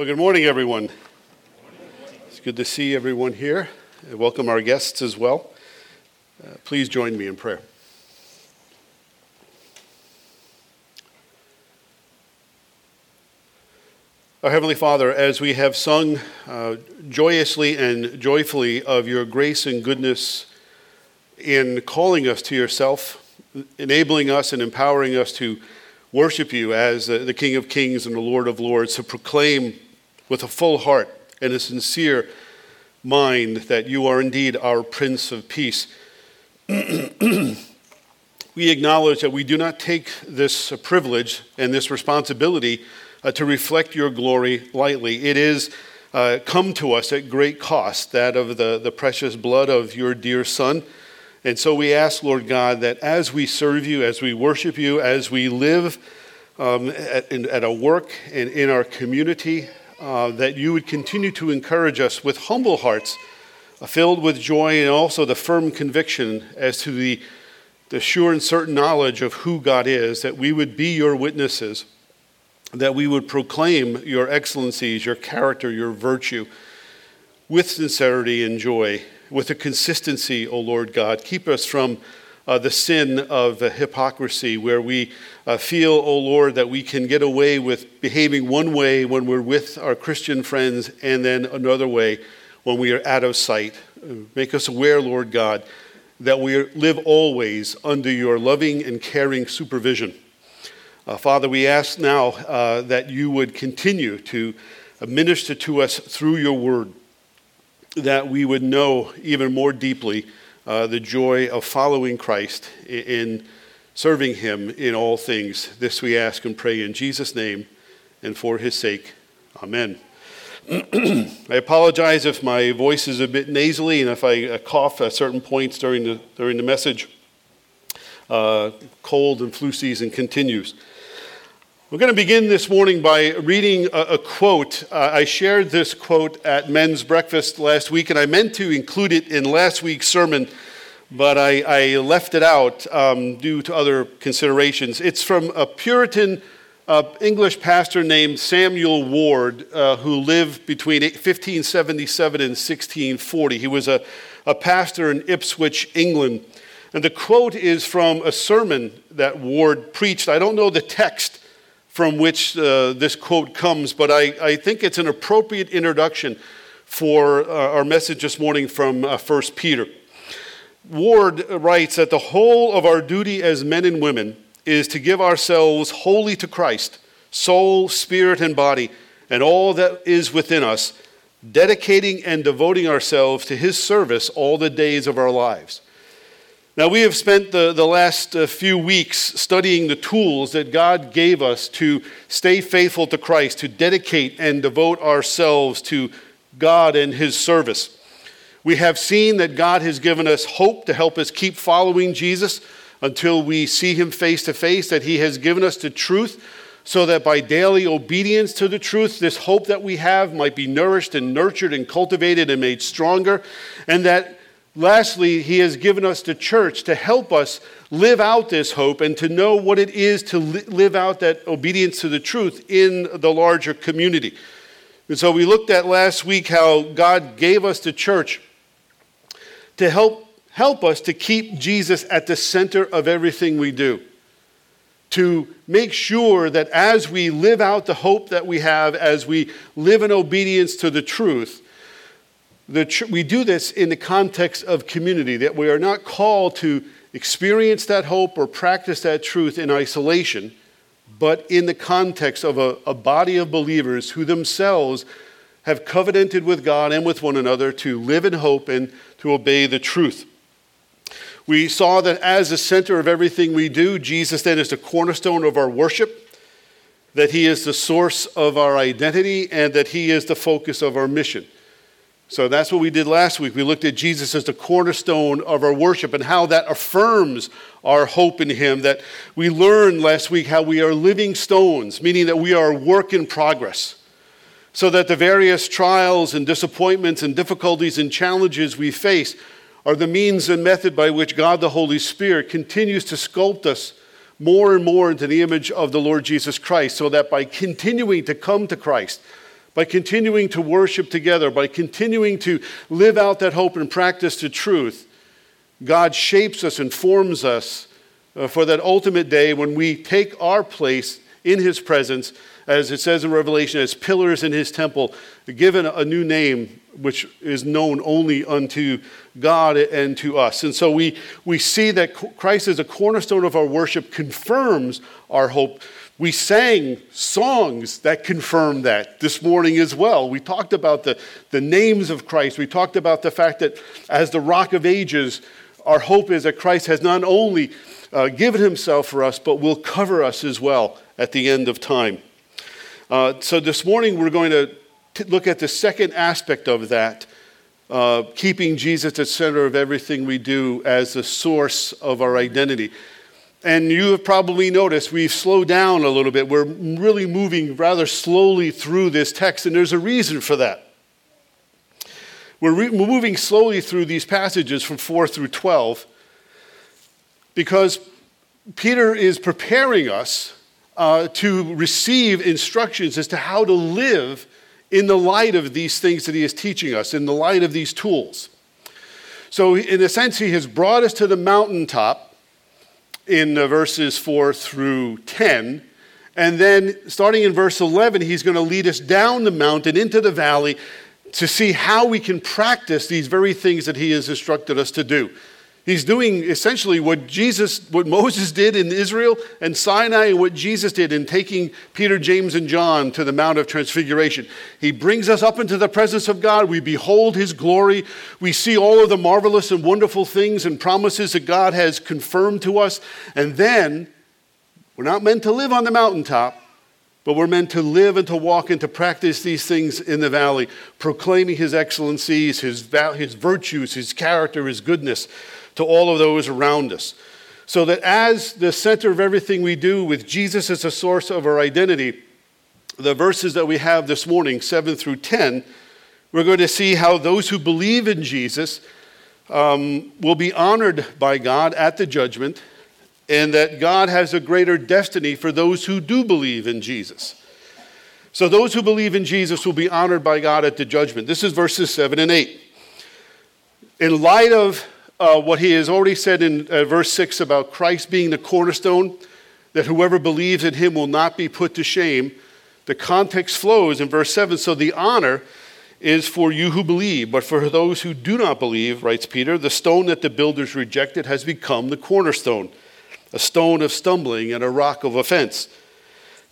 Well, good morning, everyone. It's good to see everyone here. welcome our guests as well. Uh, please join me in prayer. Our Heavenly Father, as we have sung uh, joyously and joyfully of your grace and goodness in calling us to yourself, enabling us and empowering us to worship you as the King of Kings and the Lord of Lords, to proclaim with a full heart and a sincere mind that you are indeed our Prince of Peace. we acknowledge that we do not take this privilege and this responsibility uh, to reflect your glory lightly. It is uh, come to us at great cost, that of the, the precious blood of your dear Son. And so we ask, Lord God, that as we serve you, as we worship you, as we live um, at, at our work and in our community, uh, that you would continue to encourage us with humble hearts, uh, filled with joy and also the firm conviction as to the, the sure and certain knowledge of who God is, that we would be your witnesses, that we would proclaim your excellencies, your character, your virtue with sincerity and joy, with a consistency, O Lord God. Keep us from uh, the sin of uh, hypocrisy, where we uh, feel, oh Lord, that we can get away with behaving one way when we're with our Christian friends and then another way when we are out of sight. Make us aware, Lord God, that we live always under your loving and caring supervision. Uh, Father, we ask now uh, that you would continue to minister to us through your word, that we would know even more deeply uh, the joy of following Christ in serving him in all things. This we ask and pray in Jesus' name and for his sake. Amen. I apologize if my voice is a bit nasally and if I uh, cough at certain points during the, during the message. Uh, cold and flu season continues. We're going to begin this morning by reading a, a quote. Uh, I shared this quote at men's breakfast last week, and I meant to include it in last week's sermon, but I, I left it out um, due to other considerations. It's from a Puritan uh, English pastor named Samuel Ward, uh, who lived between 1577 and 1640. He was a, a pastor in Ipswich, England. And the quote is from a sermon that Ward preached. I don't know the text from which uh, this quote comes, but I, I think it's an appropriate introduction for uh, our message this morning from uh, 1 Peter. Ward writes that the whole of our duty as men and women is to give ourselves wholly to Christ, soul, spirit, and body, and all that is within us, dedicating and devoting ourselves to His service all the days of our lives. Now, we have spent the, the last uh, few weeks studying the tools that God gave us to stay faithful to Christ, to dedicate and devote ourselves to God and His service. We have seen that God has given us hope to help us keep following Jesus until we see Him face to face, that He has given us the truth so that by daily obedience to the truth, this hope that we have might be nourished and nurtured and cultivated and made stronger, and that Lastly, he has given us the church to help us live out this hope and to know what it is to li- live out that obedience to the truth in the larger community. And so we looked at last week how God gave us the church to help, help us to keep Jesus at the center of everything we do. To make sure that as we live out the hope that we have, as we live in obedience to the truth, the, we do this in the context of community, that we are not called to experience that hope or practice that truth in isolation, but in the context of a, a body of believers who themselves have covenanted with God and with one another to live in hope and to obey the truth. We saw that as the center of everything we do, Jesus then is the cornerstone of our worship, that he is the source of our identity, and that he is the focus of our mission. So that's what we did last week. We looked at Jesus as the cornerstone of our worship and how that affirms our hope in Him. That we learned last week how we are living stones, meaning that we are a work in progress. So that the various trials and disappointments and difficulties and challenges we face are the means and method by which God the Holy Spirit continues to sculpt us more and more into the image of the Lord Jesus Christ, so that by continuing to come to Christ, by continuing to worship together, by continuing to live out that hope and practice the truth, God shapes us and forms us uh, for that ultimate day when we take our place in His presence, as it says in Revelation, as pillars in His temple, given a new name which is known only unto God and to us. And so we, we see that Christ as a cornerstone of our worship confirms our hope we sang songs that confirm that this morning as well. We talked about the, the names of Christ. We talked about the fact that as the rock of ages, our hope is that Christ has not only uh, given himself for us, but will cover us as well at the end of time. Uh, so this morning we're going to t- look at the second aspect of that, uh, keeping Jesus at the center of everything we do as the source of our identity. And you have probably noticed we've slowed down a little bit. We're really moving rather slowly through this text, and there's a reason for that. We're, re- moving slowly through these passages from 4 through 12 because Peter is preparing us uh, to receive instructions as to how to live in the light of these things that he is teaching us, in the light of these tools. So, in a sense, he has brought us to the mountaintop in uh, verses 4 through 10. And then, starting in verse 11, he's going to lead us down the mountain into the valley to see how we can practice these very things that he has instructed us to do. He's doing essentially what Jesus, what Moses did in Israel and Sinai, and what Jesus did in taking Peter, James, and John to the Mount of Transfiguration. He brings us up into the presence of God. We behold his glory. We see all of the marvelous and wonderful things and promises that God has confirmed to us. And then we're not meant to live on the mountaintop, but we're meant to live and to walk and to practice these things in the valley, proclaiming his excellencies, his, his virtues, his character, his goodness to all of those around us. So that as the center of everything we do, with Jesus as a source of our identity, the verses that we have this morning, 7 through 10, we're going to see how those who believe in Jesus um, will be honored by God at the judgment, and that God has a greater destiny for those who do believe in Jesus. So, those who believe in Jesus will be honored by God at the judgment. This is verses 7 and 8. In light of uh, what he has already said in uh, verse 6 about Christ being the cornerstone, that whoever believes in him will not be put to shame. The context flows in verse 7 so the honor is for you who believe, but for those who do not believe, writes Peter, the stone that the builders rejected has become the cornerstone, a stone of stumbling and a rock of offense.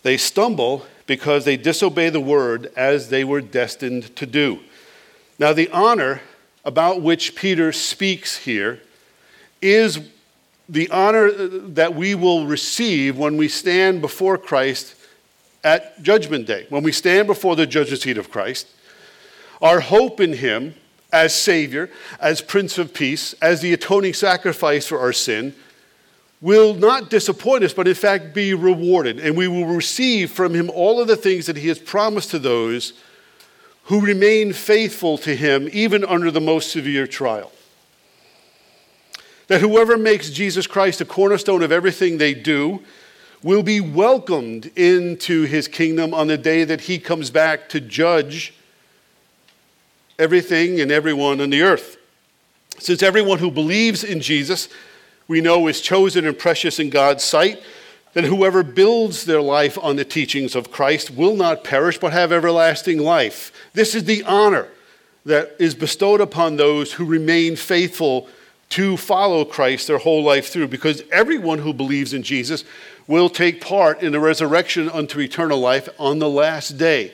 They stumble because they disobey the word as they were destined to do. Now, the honor about which Peter speaks here is the honor that we will receive when we stand before Christ at Judgment Day, when we stand before the judgment seat of Christ. Our hope in Him as Savior, as Prince of Peace, as the atoning sacrifice for our sin, will not disappoint us, but in fact be rewarded. And we will receive from Him all of the things that He has promised to those who remain faithful to him even under the most severe trial. That whoever makes Jesus Christ a cornerstone of everything they do will be welcomed into his kingdom on the day that he comes back to judge everything and everyone on the earth. Since everyone who believes in Jesus, we know, is chosen and precious in God's sight, then whoever builds their life on the teachings of Christ will not perish but have everlasting life. This is the honor that is bestowed upon those who remain faithful to follow Christ their whole life through, because everyone who believes in Jesus will take part in the resurrection unto eternal life on the last day.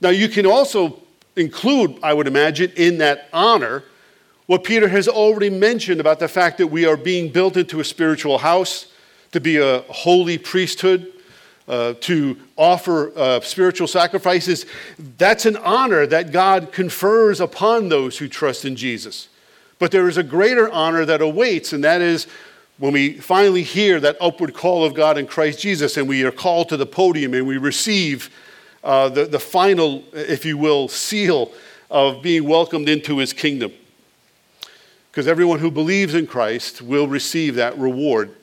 Now, you can also include, I would imagine, in that honor what Peter has already mentioned about the fact that we are being built into a spiritual house to be a holy priesthood, uh, to offer uh, spiritual sacrifices, that's an honor that God confers upon those who trust in Jesus. But there is a greater honor that awaits, and that is when we finally hear that upward call of God in Christ Jesus and we are called to the podium and we receive uh, the, the final, if you will, seal of being welcomed into his kingdom. Because everyone who believes in Christ will receive that reward.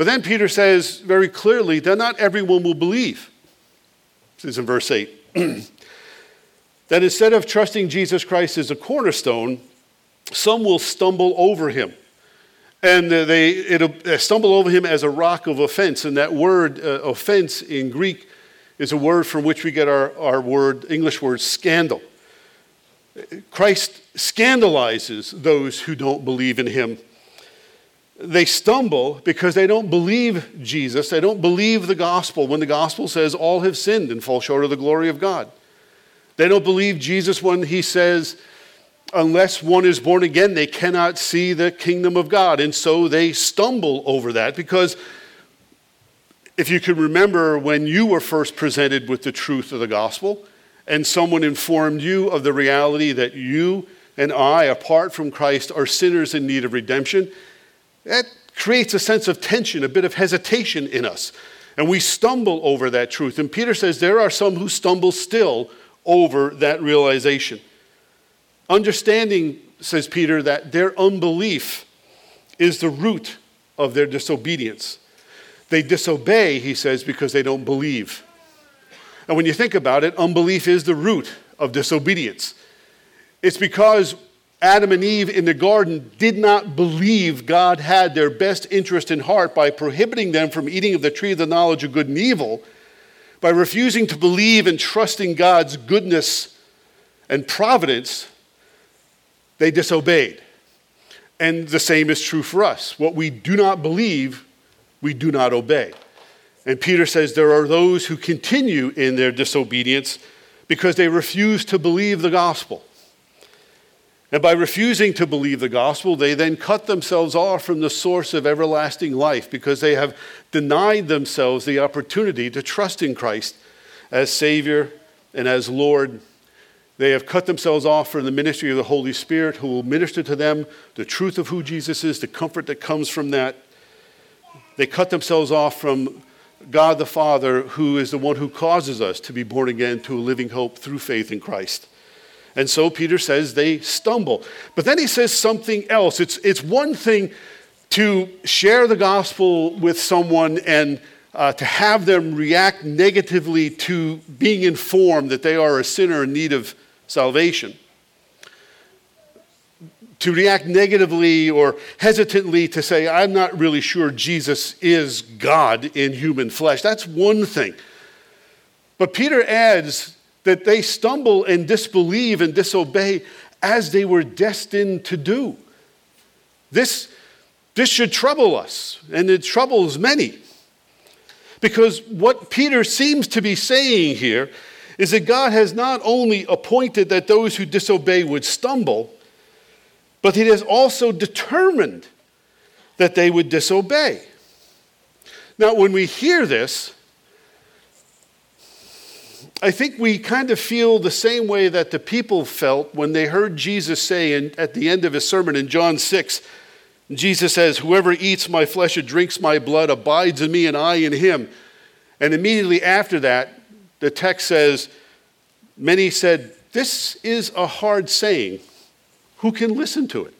But then Peter says very clearly that not everyone will believe. This is in verse 8. that instead of trusting Jesus Christ as a cornerstone, some will stumble over him. And they it'll stumble over him as a rock of offense. And that word uh, offense in Greek is a word from which we get our, our word, English word scandal. Christ scandalizes those who don't believe in him. They stumble because they don't believe Jesus. They don't believe the gospel when the gospel says all have sinned and fall short of the glory of God. They don't believe Jesus when he says, unless one is born again, they cannot see the kingdom of God. And so they stumble over that because if you can remember when you were first presented with the truth of the gospel and someone informed you of the reality that you and I, apart from Christ, are sinners in need of redemption, that creates a sense of tension, a bit of hesitation in us. And we stumble over that truth. And Peter says there are some who stumble still over that realization. Understanding, says Peter, that their unbelief is the root of their disobedience. They disobey, he says, because they don't believe. And when you think about it, unbelief is the root of disobedience. It's because Adam and Eve in the garden did not believe God had their best interest in heart by prohibiting them from eating of the tree of the knowledge of good and evil by refusing to believe and trust in God's goodness and providence, they disobeyed. And the same is true for us. What we do not believe, we do not obey. And Peter says there are those who continue in their disobedience because they refuse to believe the gospel. And by refusing to believe the gospel, they then cut themselves off from the source of everlasting life because they have denied themselves the opportunity to trust in Christ as Savior and as Lord. They have cut themselves off from the ministry of the Holy Spirit, who will minister to them the truth of who Jesus is, the comfort that comes from that. They cut themselves off from God the Father, who is the one who causes us to be born again to a living hope through faith in Christ. And so Peter says they stumble. But then he says something else. It's, it's one thing to share the gospel with someone and uh, to have them react negatively to being informed that they are a sinner in need of salvation. To react negatively or hesitantly to say, I'm not really sure Jesus is God in human flesh. That's one thing. But Peter adds that they stumble and disbelieve and disobey as they were destined to do. This, this should trouble us, and it troubles many. Because what Peter seems to be saying here is that God has not only appointed that those who disobey would stumble, but He has also determined that they would disobey. Now, when we hear this, I think we kind of feel the same way that the people felt when they heard Jesus say in, at the end of his sermon in John 6, Jesus says, Whoever eats my flesh and drinks my blood abides in me and I in him. And immediately after that, the text says, Many said, This is a hard saying. Who can listen to it?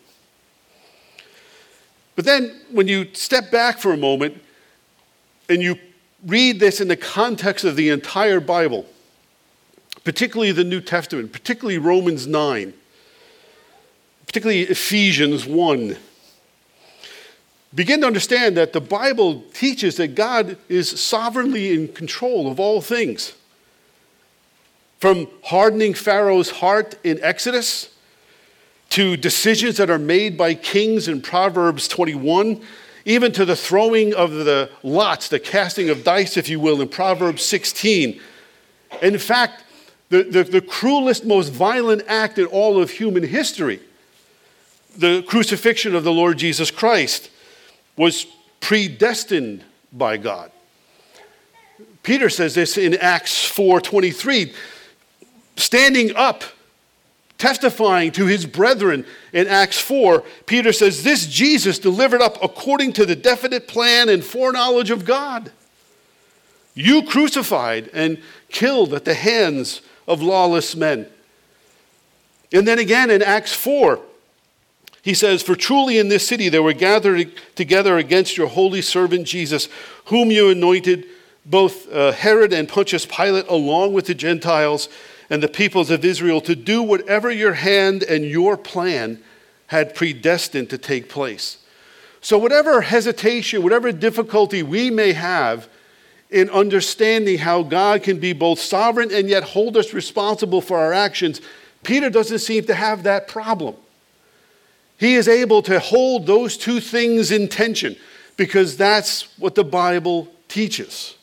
But then when you step back for a moment and you read this in the context of the entire Bible, particularly the New Testament, particularly Romans 9, particularly Ephesians 1. Begin to understand that the Bible teaches that God is sovereignly in control of all things. From hardening Pharaoh's heart in Exodus to decisions that are made by kings in Proverbs 21, even to the throwing of the lots, the casting of dice, if you will, in Proverbs 16. In fact, the, the, the cruelest, most violent act in all of human history, the crucifixion of the Lord Jesus Christ, was predestined by God. Peter says this in Acts 4:23, standing up, testifying to his brethren in Acts 4, Peter says, This Jesus delivered up according to the definite plan and foreknowledge of God. You crucified and killed at the hands of lawless men. And then again in Acts 4, he says, For truly in this city they were gathered together against your holy servant Jesus, whom you anointed both uh, Herod and Pontius Pilate, along with the Gentiles and the peoples of Israel, to do whatever your hand and your plan had predestined to take place. So, whatever hesitation, whatever difficulty we may have in understanding how God can be both sovereign and yet hold us responsible for our actions, Peter doesn't seem to have that problem. He is able to hold those two things in tension because that's what the Bible teaches.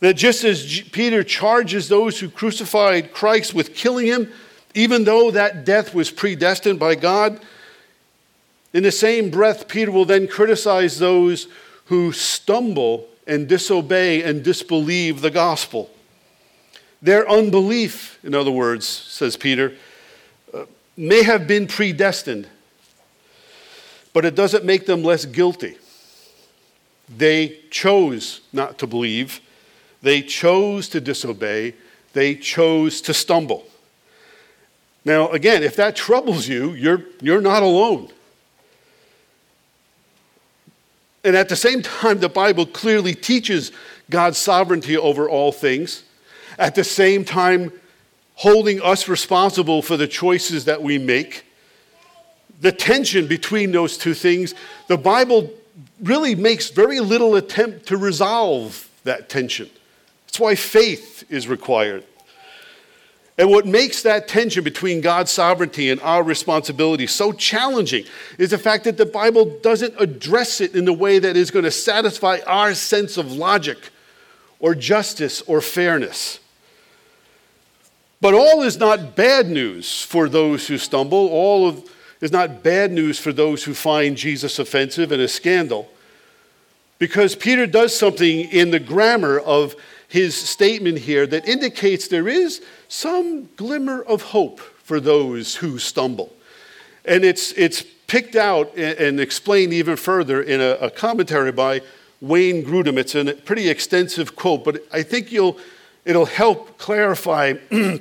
That just as Peter charges those who crucified Christ with killing him, even though that death was predestined by God, in the same breath, Peter will then criticize those who stumble and disobey and disbelieve the gospel. Their unbelief, in other words, says Peter, uh, may have been predestined, but it doesn't make them less guilty. They chose not to believe, they chose to disobey, they chose to stumble. Now, again, if that troubles you, you're, you're not alone. And at the same time, the Bible clearly teaches God's sovereignty over all things. At the same time, holding us responsible for the choices that we make. The tension between those two things, the Bible really makes very little attempt to resolve that tension. That's why faith is required. And what makes that tension between God's sovereignty and our responsibility so challenging is the fact that the Bible doesn't address it in the way that is going to satisfy our sense of logic or justice or fairness. But all is not bad news for those who stumble. All of, is not bad news for those who find Jesus offensive and a scandal. Because Peter does something in the grammar of his statement here that indicates there is some glimmer of hope for those who stumble. And it's, it's picked out and explained even further in a, a commentary by Wayne Grudem. It's a pretty extensive quote, but I think you'll, it'll help clarify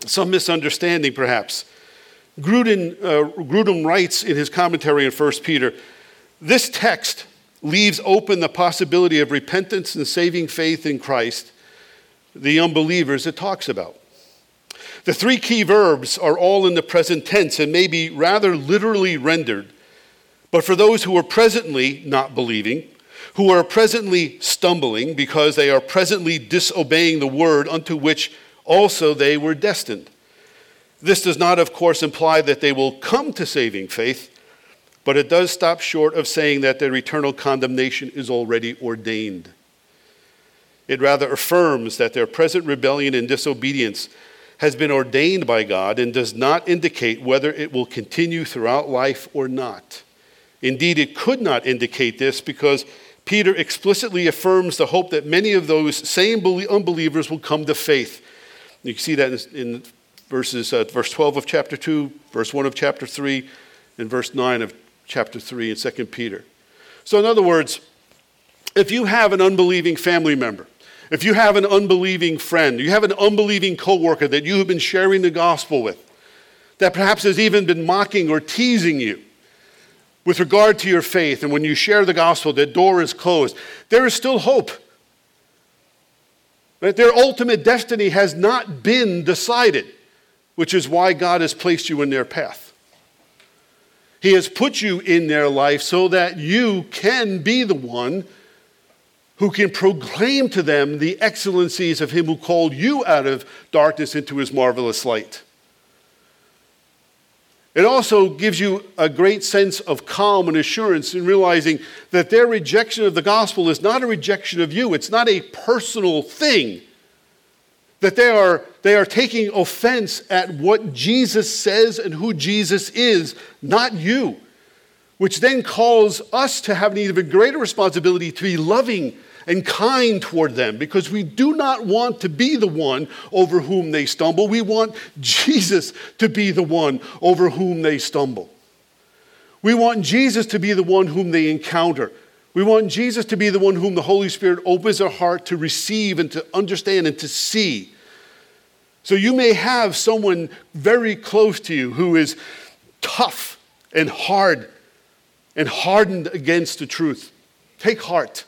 some misunderstanding perhaps. Grudem, uh, Grudem writes in his commentary in 1 Peter this text leaves open the possibility of repentance and saving faith in Christ, the unbelievers it talks about. The three key verbs are all in the present tense and may be rather literally rendered. But for those who are presently not believing, who are presently stumbling because they are presently disobeying the word unto which also they were destined. This does not, of course, imply that they will come to saving faith, but it does stop short of saying that their eternal condemnation is already ordained. It rather affirms that their present rebellion and disobedience has been ordained by God and does not indicate whether it will continue throughout life or not. Indeed, it could not indicate this because Peter explicitly affirms the hope that many of those same unbelievers will come to faith. You can see that in verses, uh, verse 12 of chapter 2, verse 1 of chapter 3, and verse 9 of chapter 3 in 2 Peter. So, in other words, if you have an unbelieving family member if you have an unbelieving friend, you have an unbelieving coworker that you have been sharing the gospel with, that perhaps has even been mocking or teasing you with regard to your faith, and when you share the gospel, the door is closed, there is still hope. Right? Their ultimate destiny has not been decided, which is why God has placed you in their path. He has put you in their life so that you can be the one who can proclaim to them the excellencies of him who called you out of darkness into his marvelous light. It also gives you a great sense of calm and assurance in realizing that their rejection of the gospel is not a rejection of you, it's not a personal thing. That they are, they are taking offense at what Jesus says and who Jesus is, not you. Which then calls us to have an even greater responsibility to be loving and kind toward them because we do not want to be the one over whom they stumble. We want Jesus to be the one over whom they stumble. We want Jesus to be the one whom they encounter. We want Jesus to be the one whom the Holy Spirit opens their heart to receive and to understand and to see. So you may have someone very close to you who is tough and hard and hardened against the truth. Take heart.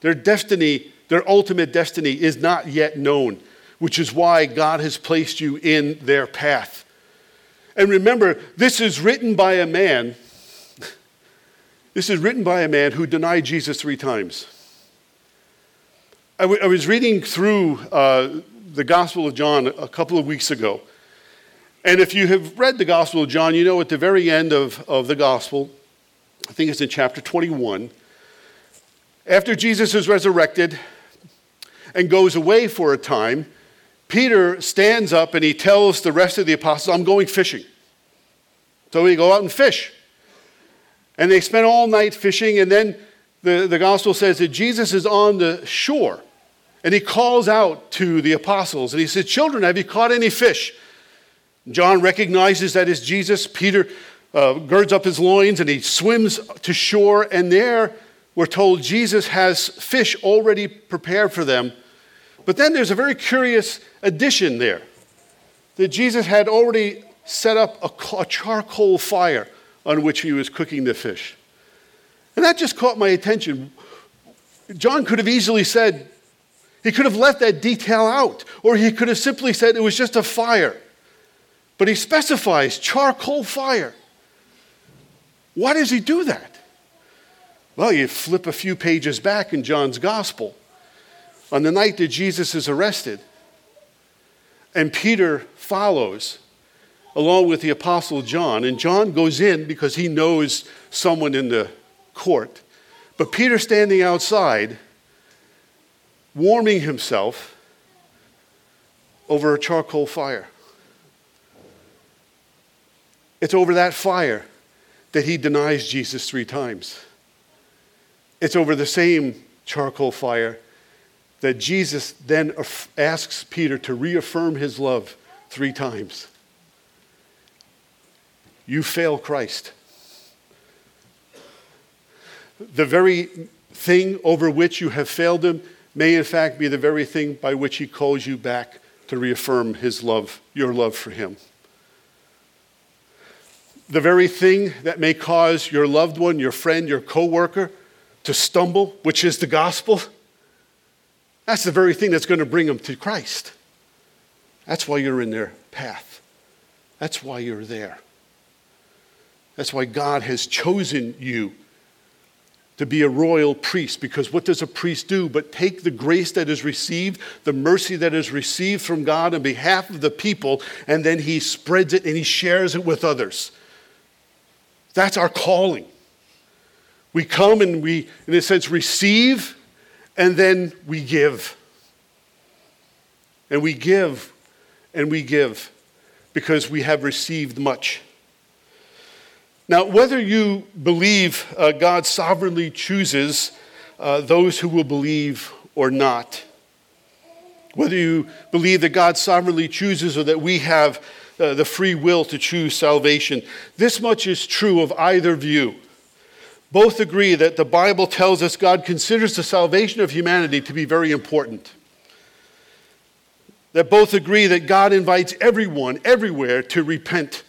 Their destiny their ultimate destiny is not yet known, which is why God has placed you in their path. And remember, this is written by a man. This is written by a man who denied Jesus three times. I, w- I was reading through uh, the Gospel of John a couple of weeks ago. And if you have read the Gospel of John, you know at the very end of, of the Gospel, I think it's in chapter 21, after Jesus is resurrected and goes away for a time, Peter stands up and he tells the rest of the apostles, I'm going fishing. So we go out and fish. And they spend all night fishing, and then the, the gospel says that Jesus is on the shore. And he calls out to the apostles and he says, Children, have you caught any fish? John recognizes that is Jesus. Peter uh, girds up his loins and he swims to shore. And there we're told Jesus has fish already prepared for them. But then there's a very curious addition there that Jesus had already set up a, a charcoal fire on which he was cooking the fish. And that just caught my attention. John could have easily said, he could have left that detail out, or he could have simply said it was just a fire. But he specifies charcoal fire. Why does he do that? Well, you flip a few pages back in John's gospel. On the night that Jesus is arrested, and Peter follows along with the apostle John, and John goes in because he knows someone in the court. But Peter standing outside warming himself over a charcoal fire. It's over that fire that he denies Jesus three times. It's over the same charcoal fire that Jesus then asks Peter to reaffirm his love three times. You fail Christ. The very thing over which you have failed him may in fact be the very thing by which he calls you back to reaffirm his love, your love for him. The very thing that may cause your loved one, your friend, your coworker to stumble, which is the gospel, that's the very thing that's going to bring them to Christ. That's why you're in their path. That's why you're there. That's why God has chosen you to be a royal priest because what does a priest do but take the grace that is received, the mercy that is received from God on behalf of the people, and then he spreads it and he shares it with others. That's our calling. We come and we, in a sense, receive and then we give. And we give and we give because we have received much. Now, whether you believe uh, God sovereignly chooses uh, those who will believe or not, whether you believe that God sovereignly chooses or that we have uh, the free will to choose salvation, this much is true of either view. Both agree that the Bible tells us God considers the salvation of humanity to be very important. That both agree that God invites everyone, everywhere, to repent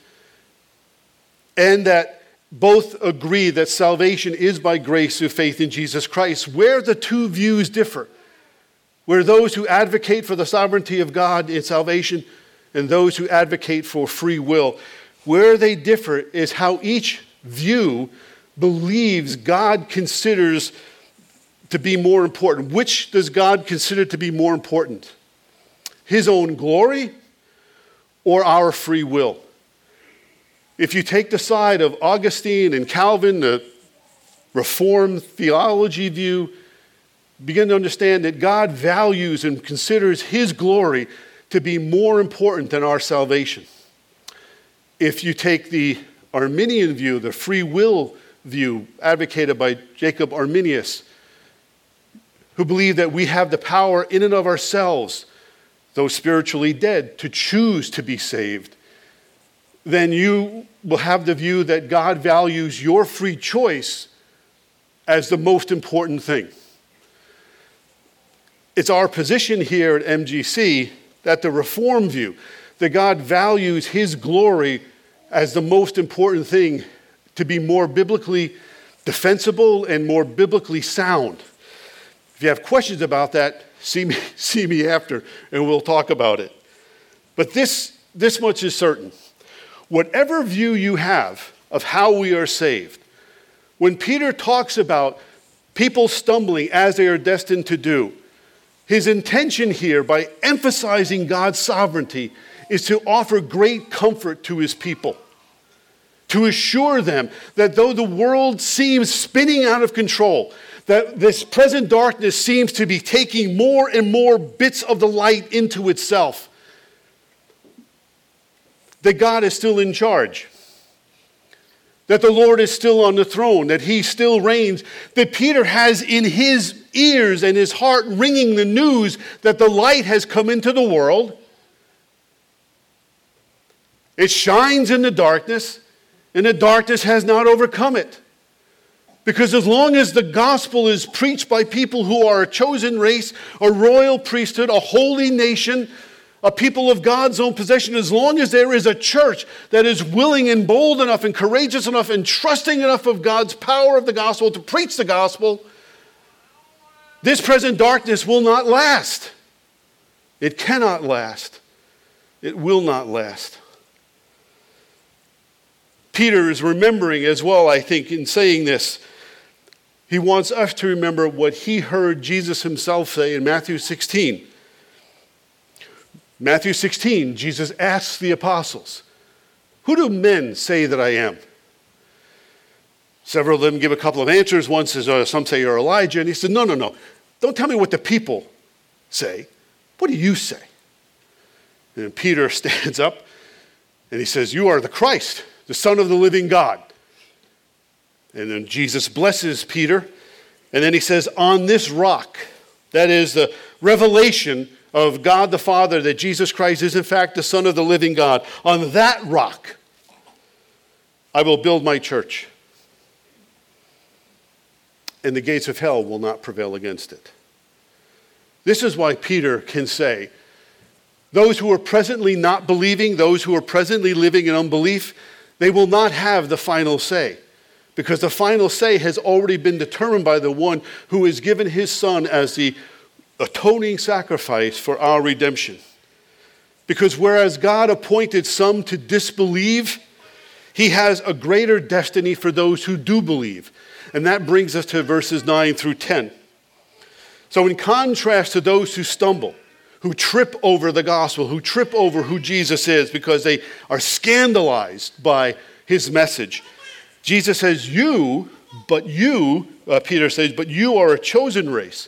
and that both agree that salvation is by grace through faith in Jesus Christ. Where the two views differ, where those who advocate for the sovereignty of God in salvation and those who advocate for free will, where they differ is how each view believes God considers to be more important. Which does God consider to be more important? His own glory or our free will? If you take the side of Augustine and Calvin, the Reformed theology view, begin to understand that God values and considers His glory to be more important than our salvation. If you take the Arminian view, the free will view advocated by Jacob Arminius, who believe that we have the power in and of ourselves, though spiritually dead, to choose to be saved, then you will have the view that God values your free choice as the most important thing. It's our position here at MGC that the reform view, that God values his glory as the most important thing to be more biblically defensible and more biblically sound. If you have questions about that, see me, see me after and we'll talk about it. But this, this much is certain. Whatever view you have of how we are saved, when Peter talks about people stumbling as they are destined to do, his intention here, by emphasizing God's sovereignty, is to offer great comfort to his people, to assure them that though the world seems spinning out of control, that this present darkness seems to be taking more and more bits of the light into itself, that God is still in charge, that the Lord is still on the throne, that he still reigns, that Peter has in his ears and his heart ringing the news that the light has come into the world. It shines in the darkness, and the darkness has not overcome it. Because as long as the gospel is preached by people who are a chosen race, a royal priesthood, a holy nation, a people of God's own possession, as long as there is a church that is willing and bold enough and courageous enough and trusting enough of God's power of the gospel to preach the gospel, this present darkness will not last. It cannot last. It will not last. Peter is remembering as well, I think, in saying this. He wants us to remember what he heard Jesus himself say in Matthew 16. Matthew 16, Jesus asks the apostles, Who do men say that I am? Several of them give a couple of answers. One says, oh, Some say you're Elijah. And he said, No, no, no. Don't tell me what the people say. What do you say? And Peter stands up and he says, You are the Christ the Son of the living God. And then Jesus blesses Peter, and then he says, On this rock, that is the revelation of God the Father that Jesus Christ is in fact the Son of the living God, on that rock, I will build my church. And the gates of hell will not prevail against it. This is why Peter can say, those who are presently not believing, those who are presently living in unbelief, they will not have the final say because the final say has already been determined by the one who has given his son as the atoning sacrifice for our redemption. Because whereas God appointed some to disbelieve, he has a greater destiny for those who do believe. And that brings us to verses 9 through 10. So, in contrast to those who stumble, who trip over the gospel, who trip over who Jesus is because they are scandalized by his message. Jesus says, You, but you, uh, Peter says, but you are a chosen race,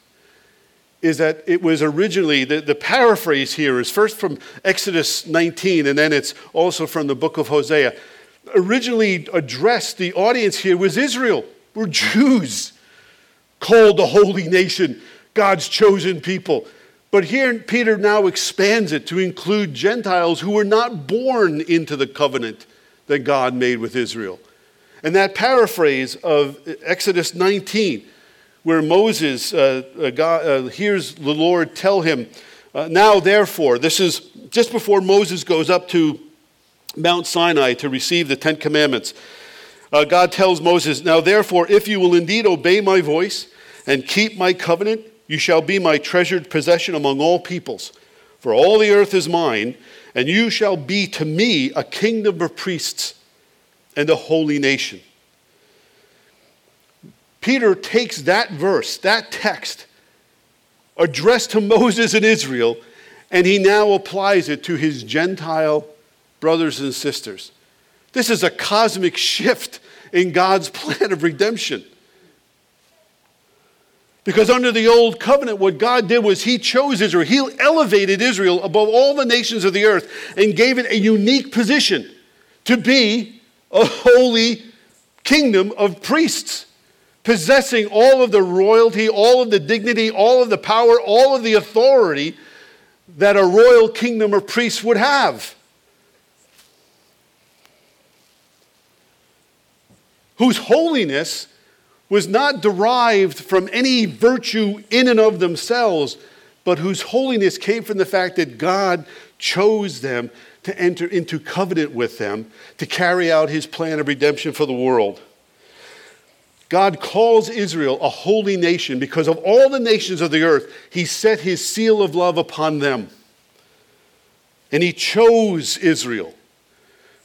is that it was originally, the, the paraphrase here is first from Exodus 19, and then it's also from the book of Hosea. Originally addressed, the audience here was Israel, were Jews, called the holy nation, God's chosen people. But here Peter now expands it to include Gentiles who were not born into the covenant that God made with Israel. And that paraphrase of Exodus 19, where Moses uh, uh, God, uh, hears the Lord tell him, uh, Now therefore, this is just before Moses goes up to Mount Sinai to receive the Ten Commandments. Uh, God tells Moses, Now therefore, if you will indeed obey my voice and keep my covenant, you shall be my treasured possession among all peoples. For all the earth is mine, and you shall be to me a kingdom of priests and a holy nation. Peter takes that verse, that text, addressed to Moses and Israel, and he now applies it to his Gentile brothers and sisters. This is a cosmic shift in God's plan of redemption. Because under the old covenant, what God did was He chose Israel. He elevated Israel above all the nations of the earth and gave it a unique position to be a holy kingdom of priests, possessing all of the royalty, all of the dignity, all of the power, all of the authority that a royal kingdom of priests would have. Whose holiness was not derived from any virtue in and of themselves, but whose holiness came from the fact that God chose them to enter into covenant with them to carry out his plan of redemption for the world. God calls Israel a holy nation because of all the nations of the earth, he set his seal of love upon them. And he chose Israel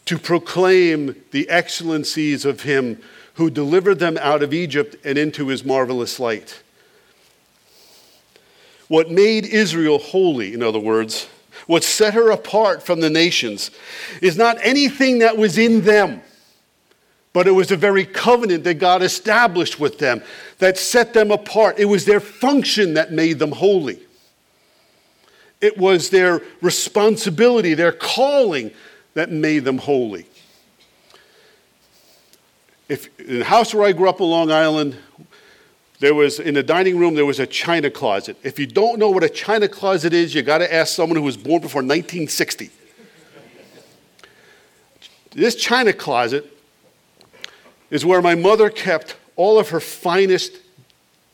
to proclaim the excellencies of him who delivered them out of Egypt and into his marvelous light. What made Israel holy, in other words, what set her apart from the nations, is not anything that was in them, but it was the very covenant that God established with them that set them apart. It was their function that made them holy. It was their responsibility, their calling that made them holy. If, in the house where I grew up on Long Island, there was in the dining room there was a china closet. If you don't know what a china closet is, you got to ask someone who was born before 1960. this china closet is where my mother kept all of her finest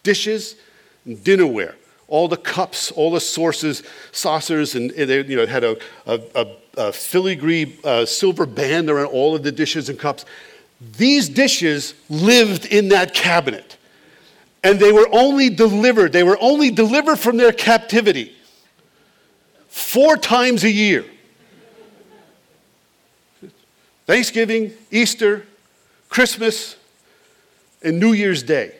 dishes and dinnerware, all the cups, all the saucers, saucers, and it, you know, had a, a, a, a filigree uh, silver band around all of the dishes and cups. These dishes lived in that cabinet. And they were only delivered, they were only delivered from their captivity four times a year Thanksgiving, Easter, Christmas, and New Year's Day.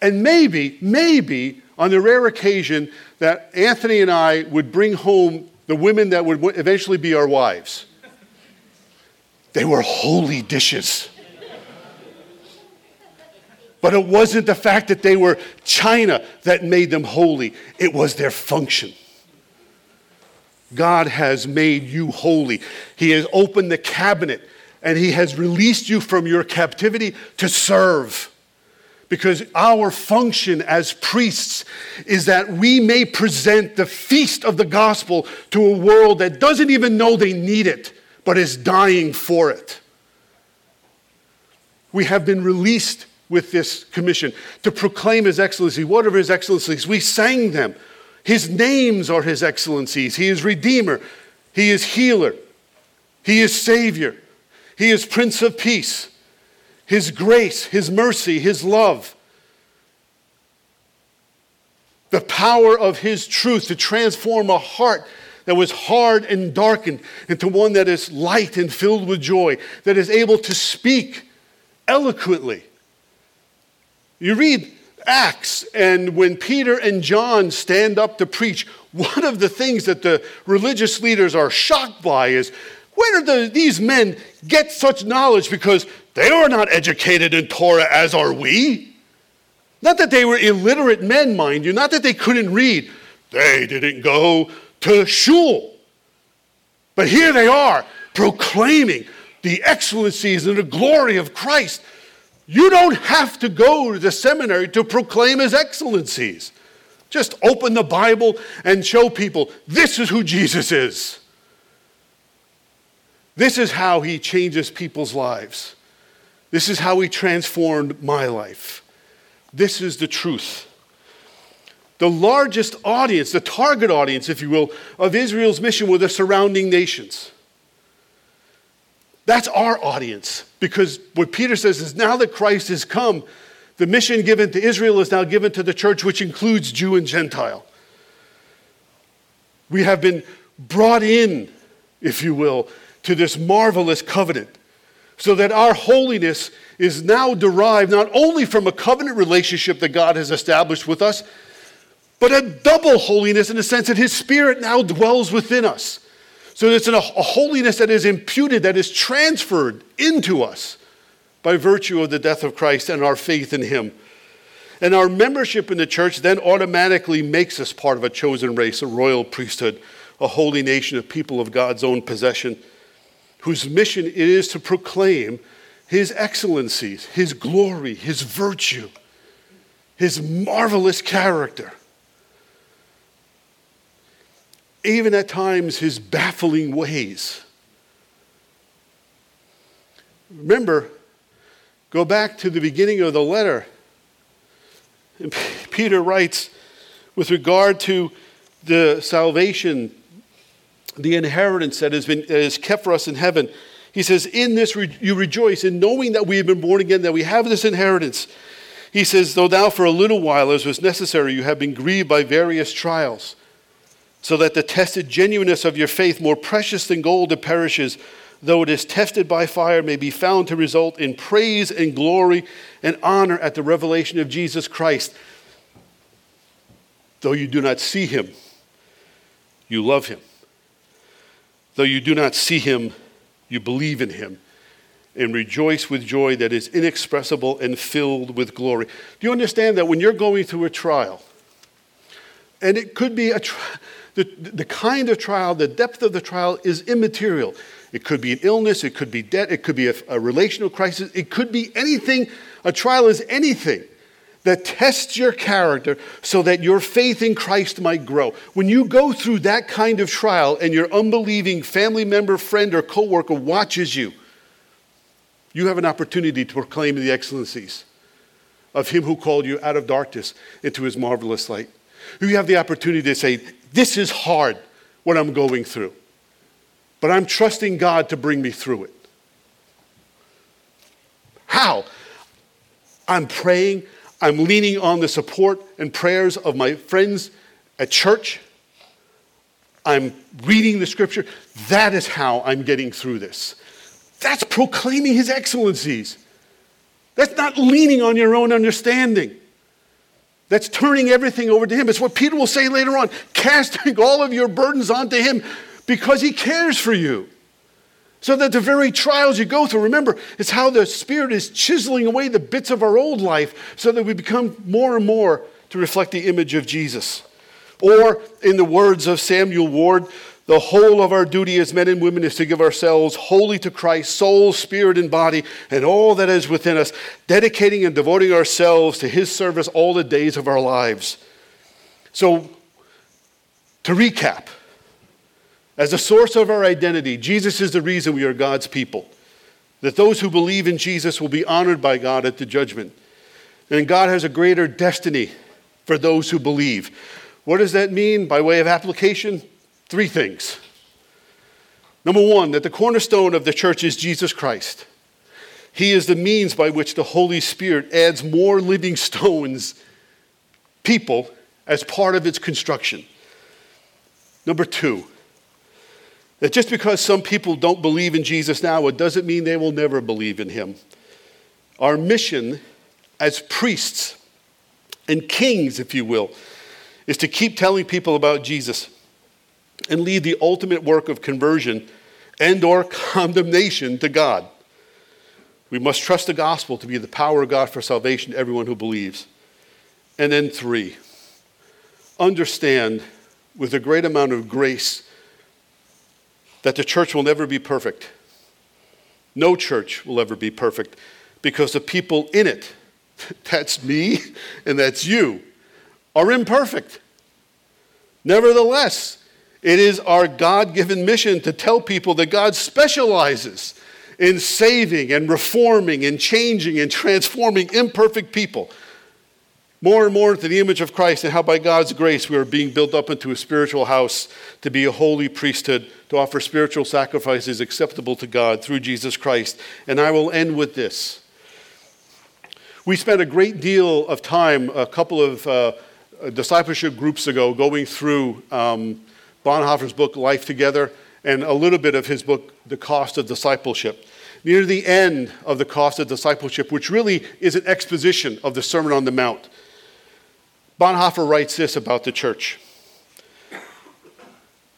And maybe, maybe on the rare occasion that Anthony and I would bring home the women that would eventually be our wives, they were holy dishes. But it wasn't the fact that they were China that made them holy, it was their function. God has made you holy. He has opened the cabinet and He has released you from your captivity to serve. Because our function as priests is that we may present the feast of the gospel to a world that doesn't even know they need it, but is dying for it. We have been released with this commission to proclaim his excellency. What are his excellencies? We sang them. His names are his excellencies. He is Redeemer, he is Healer, he is Savior, he is Prince of Peace. His grace, his mercy, his love. The power of his truth to transform a heart that was hard and darkened into one that is light and filled with joy, that is able to speak eloquently you read Acts, and when Peter and John stand up to preach, one of the things that the religious leaders are shocked by is where the, these men get such knowledge? Because they are not educated in Torah as are we. Not that they were illiterate men, mind you, not that they couldn't read. They didn't go to shul. But here they are proclaiming the excellencies and the glory of Christ. You don't have to go to the seminary to proclaim his excellencies. Just open the Bible and show people this is who Jesus is. This is how he changes people's lives. This is how he transformed my life. This is the truth. The largest audience, the target audience, if you will, of Israel's mission were the surrounding nations. That's our audience. Because what Peter says is now that Christ has come, the mission given to Israel is now given to the church, which includes Jew and Gentile. We have been brought in, if you will, to this marvelous covenant, so that our holiness is now derived not only from a covenant relationship that God has established with us, but a double holiness in the sense that His Spirit now dwells within us. So it's a, holiness that is imputed, that is transferred into us by virtue of the death of Christ and our faith in Him. And our membership in the church then automatically makes us part of a chosen race, a royal priesthood, a holy nation, a people of God's own possession, whose mission it is to proclaim His excellencies, His glory, His virtue, His marvelous character even at times his baffling ways. Remember, Go back to the beginning of the letter. Peter writes with regard to the salvation, the inheritance that has been that is kept for us in heaven. He says, In this re- you rejoice, in knowing that we have been born again, that we have this inheritance. He says, Though now for a little while, as was necessary, you have been grieved by various trials, so that the tested genuineness of your faith, more precious than gold that perishes, though it is tested by fire, may be found to result in praise and glory and honor at the revelation of Jesus Christ. Though you do not see him, you love him. Though you do not see him, you believe in him and rejoice with joy that is inexpressible and filled with glory. Do you understand that when you're going through a trial, and it could be a tri- the, the kind of trial, the depth of the trial is immaterial. It could be an illness, it could be debt, it could be a, a relational crisis, it could be anything. A trial is anything that tests your character so that your faith in Christ might grow. When you go through that kind of trial and your unbelieving family member, friend, or coworker watches you, you have an opportunity to proclaim the excellencies of Him who called you out of darkness into His marvelous light. You have the opportunity to say, This is hard what I'm going through, but I'm trusting God to bring me through it. How? I'm praying, I'm leaning on the support and prayers of my friends at church. I'm reading the scripture. That is how I'm getting through this. That's proclaiming his excellencies. That's not leaning on your own understanding. That's turning everything over to him. It's what Peter will say later on casting all of your burdens onto him because he cares for you. So that the very trials you go through, remember, it's how the Spirit is chiseling away the bits of our old life so that we become more and more to reflect the image of Jesus. Or, in the words of Samuel Ward, the whole of our duty as men and women is to give ourselves wholly to Christ, soul, spirit, and body, and all that is within us, dedicating and devoting ourselves to His service all the days of our lives. So, to recap, as a source of our identity, Jesus is the reason we are God's people. That those who believe in Jesus will be honored by God at the judgment. And God has a greater destiny for those who believe. What does that mean by way of application? Three things. Number one, that the cornerstone of the church is Jesus Christ. He is the means by which the Holy Spirit adds more living stones, people, as part of its construction. Number two, that just because some people don't believe in Jesus now, it doesn't mean they will never believe in him. Our mission as priests and kings, if you will, is to keep telling people about Jesus and leave the ultimate work of conversion and or condemnation to God. We must trust the gospel to be the power of God for salvation to everyone who believes. And then three, understand with a great amount of grace that the church will never be perfect. No church will ever be perfect because the people in it, that's me and that's you, are imperfect. Nevertheless, it is our God given mission to tell people that God specializes in saving and reforming and changing and transforming imperfect people more and more into the image of Christ, and how by God's grace we are being built up into a spiritual house to be a holy priesthood, to offer spiritual sacrifices acceptable to God through Jesus Christ. And I will end with this. We spent a great deal of time, a couple of uh, discipleship groups ago, going through um, Bonhoeffer's book, Life Together, and a little bit of his book, The Cost of Discipleship. Near the end of The Cost of Discipleship, which really is an exposition of the Sermon on the Mount, Bonhoeffer writes this about the church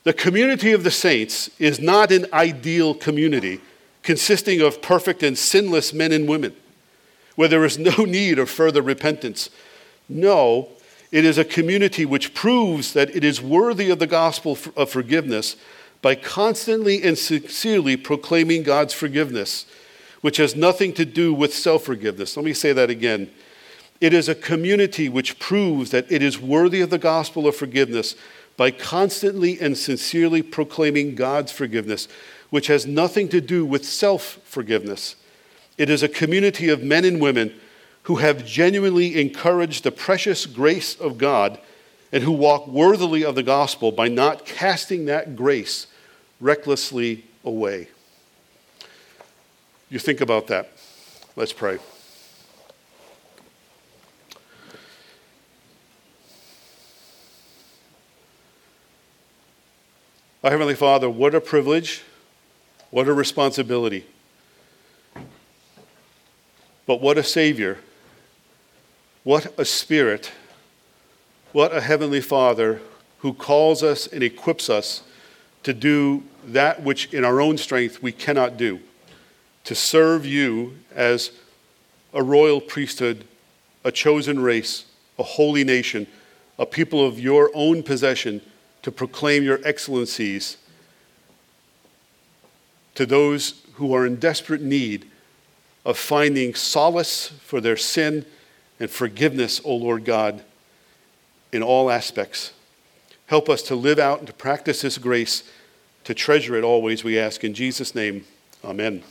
The community of the saints is not an ideal community consisting of perfect and sinless men and women, where there is no need of further repentance. No, it is a community which proves that it is worthy of the gospel of forgiveness by constantly and sincerely proclaiming God's forgiveness, which has nothing to do with self forgiveness. Let me say that again. It is a community which proves that it is worthy of the gospel of forgiveness by constantly and sincerely proclaiming God's forgiveness, which has nothing to do with self forgiveness. It is a community of men and women who have genuinely encouraged the precious grace of God and who walk worthily of the gospel by not casting that grace recklessly away. You think about that. Let's pray. Our Heavenly Father, what a privilege, what a responsibility. But what a Savior, what a Spirit, what a Heavenly Father who calls us and equips us to do that which in our own strength we cannot do, to serve you as a royal priesthood, a chosen race, a holy nation, a people of your own possession to proclaim your excellencies to those who are in desperate need of finding solace for their sin and forgiveness, O Lord God, in all aspects. Help us to live out and to practice this grace, to treasure it always, we ask. In Jesus' name, amen.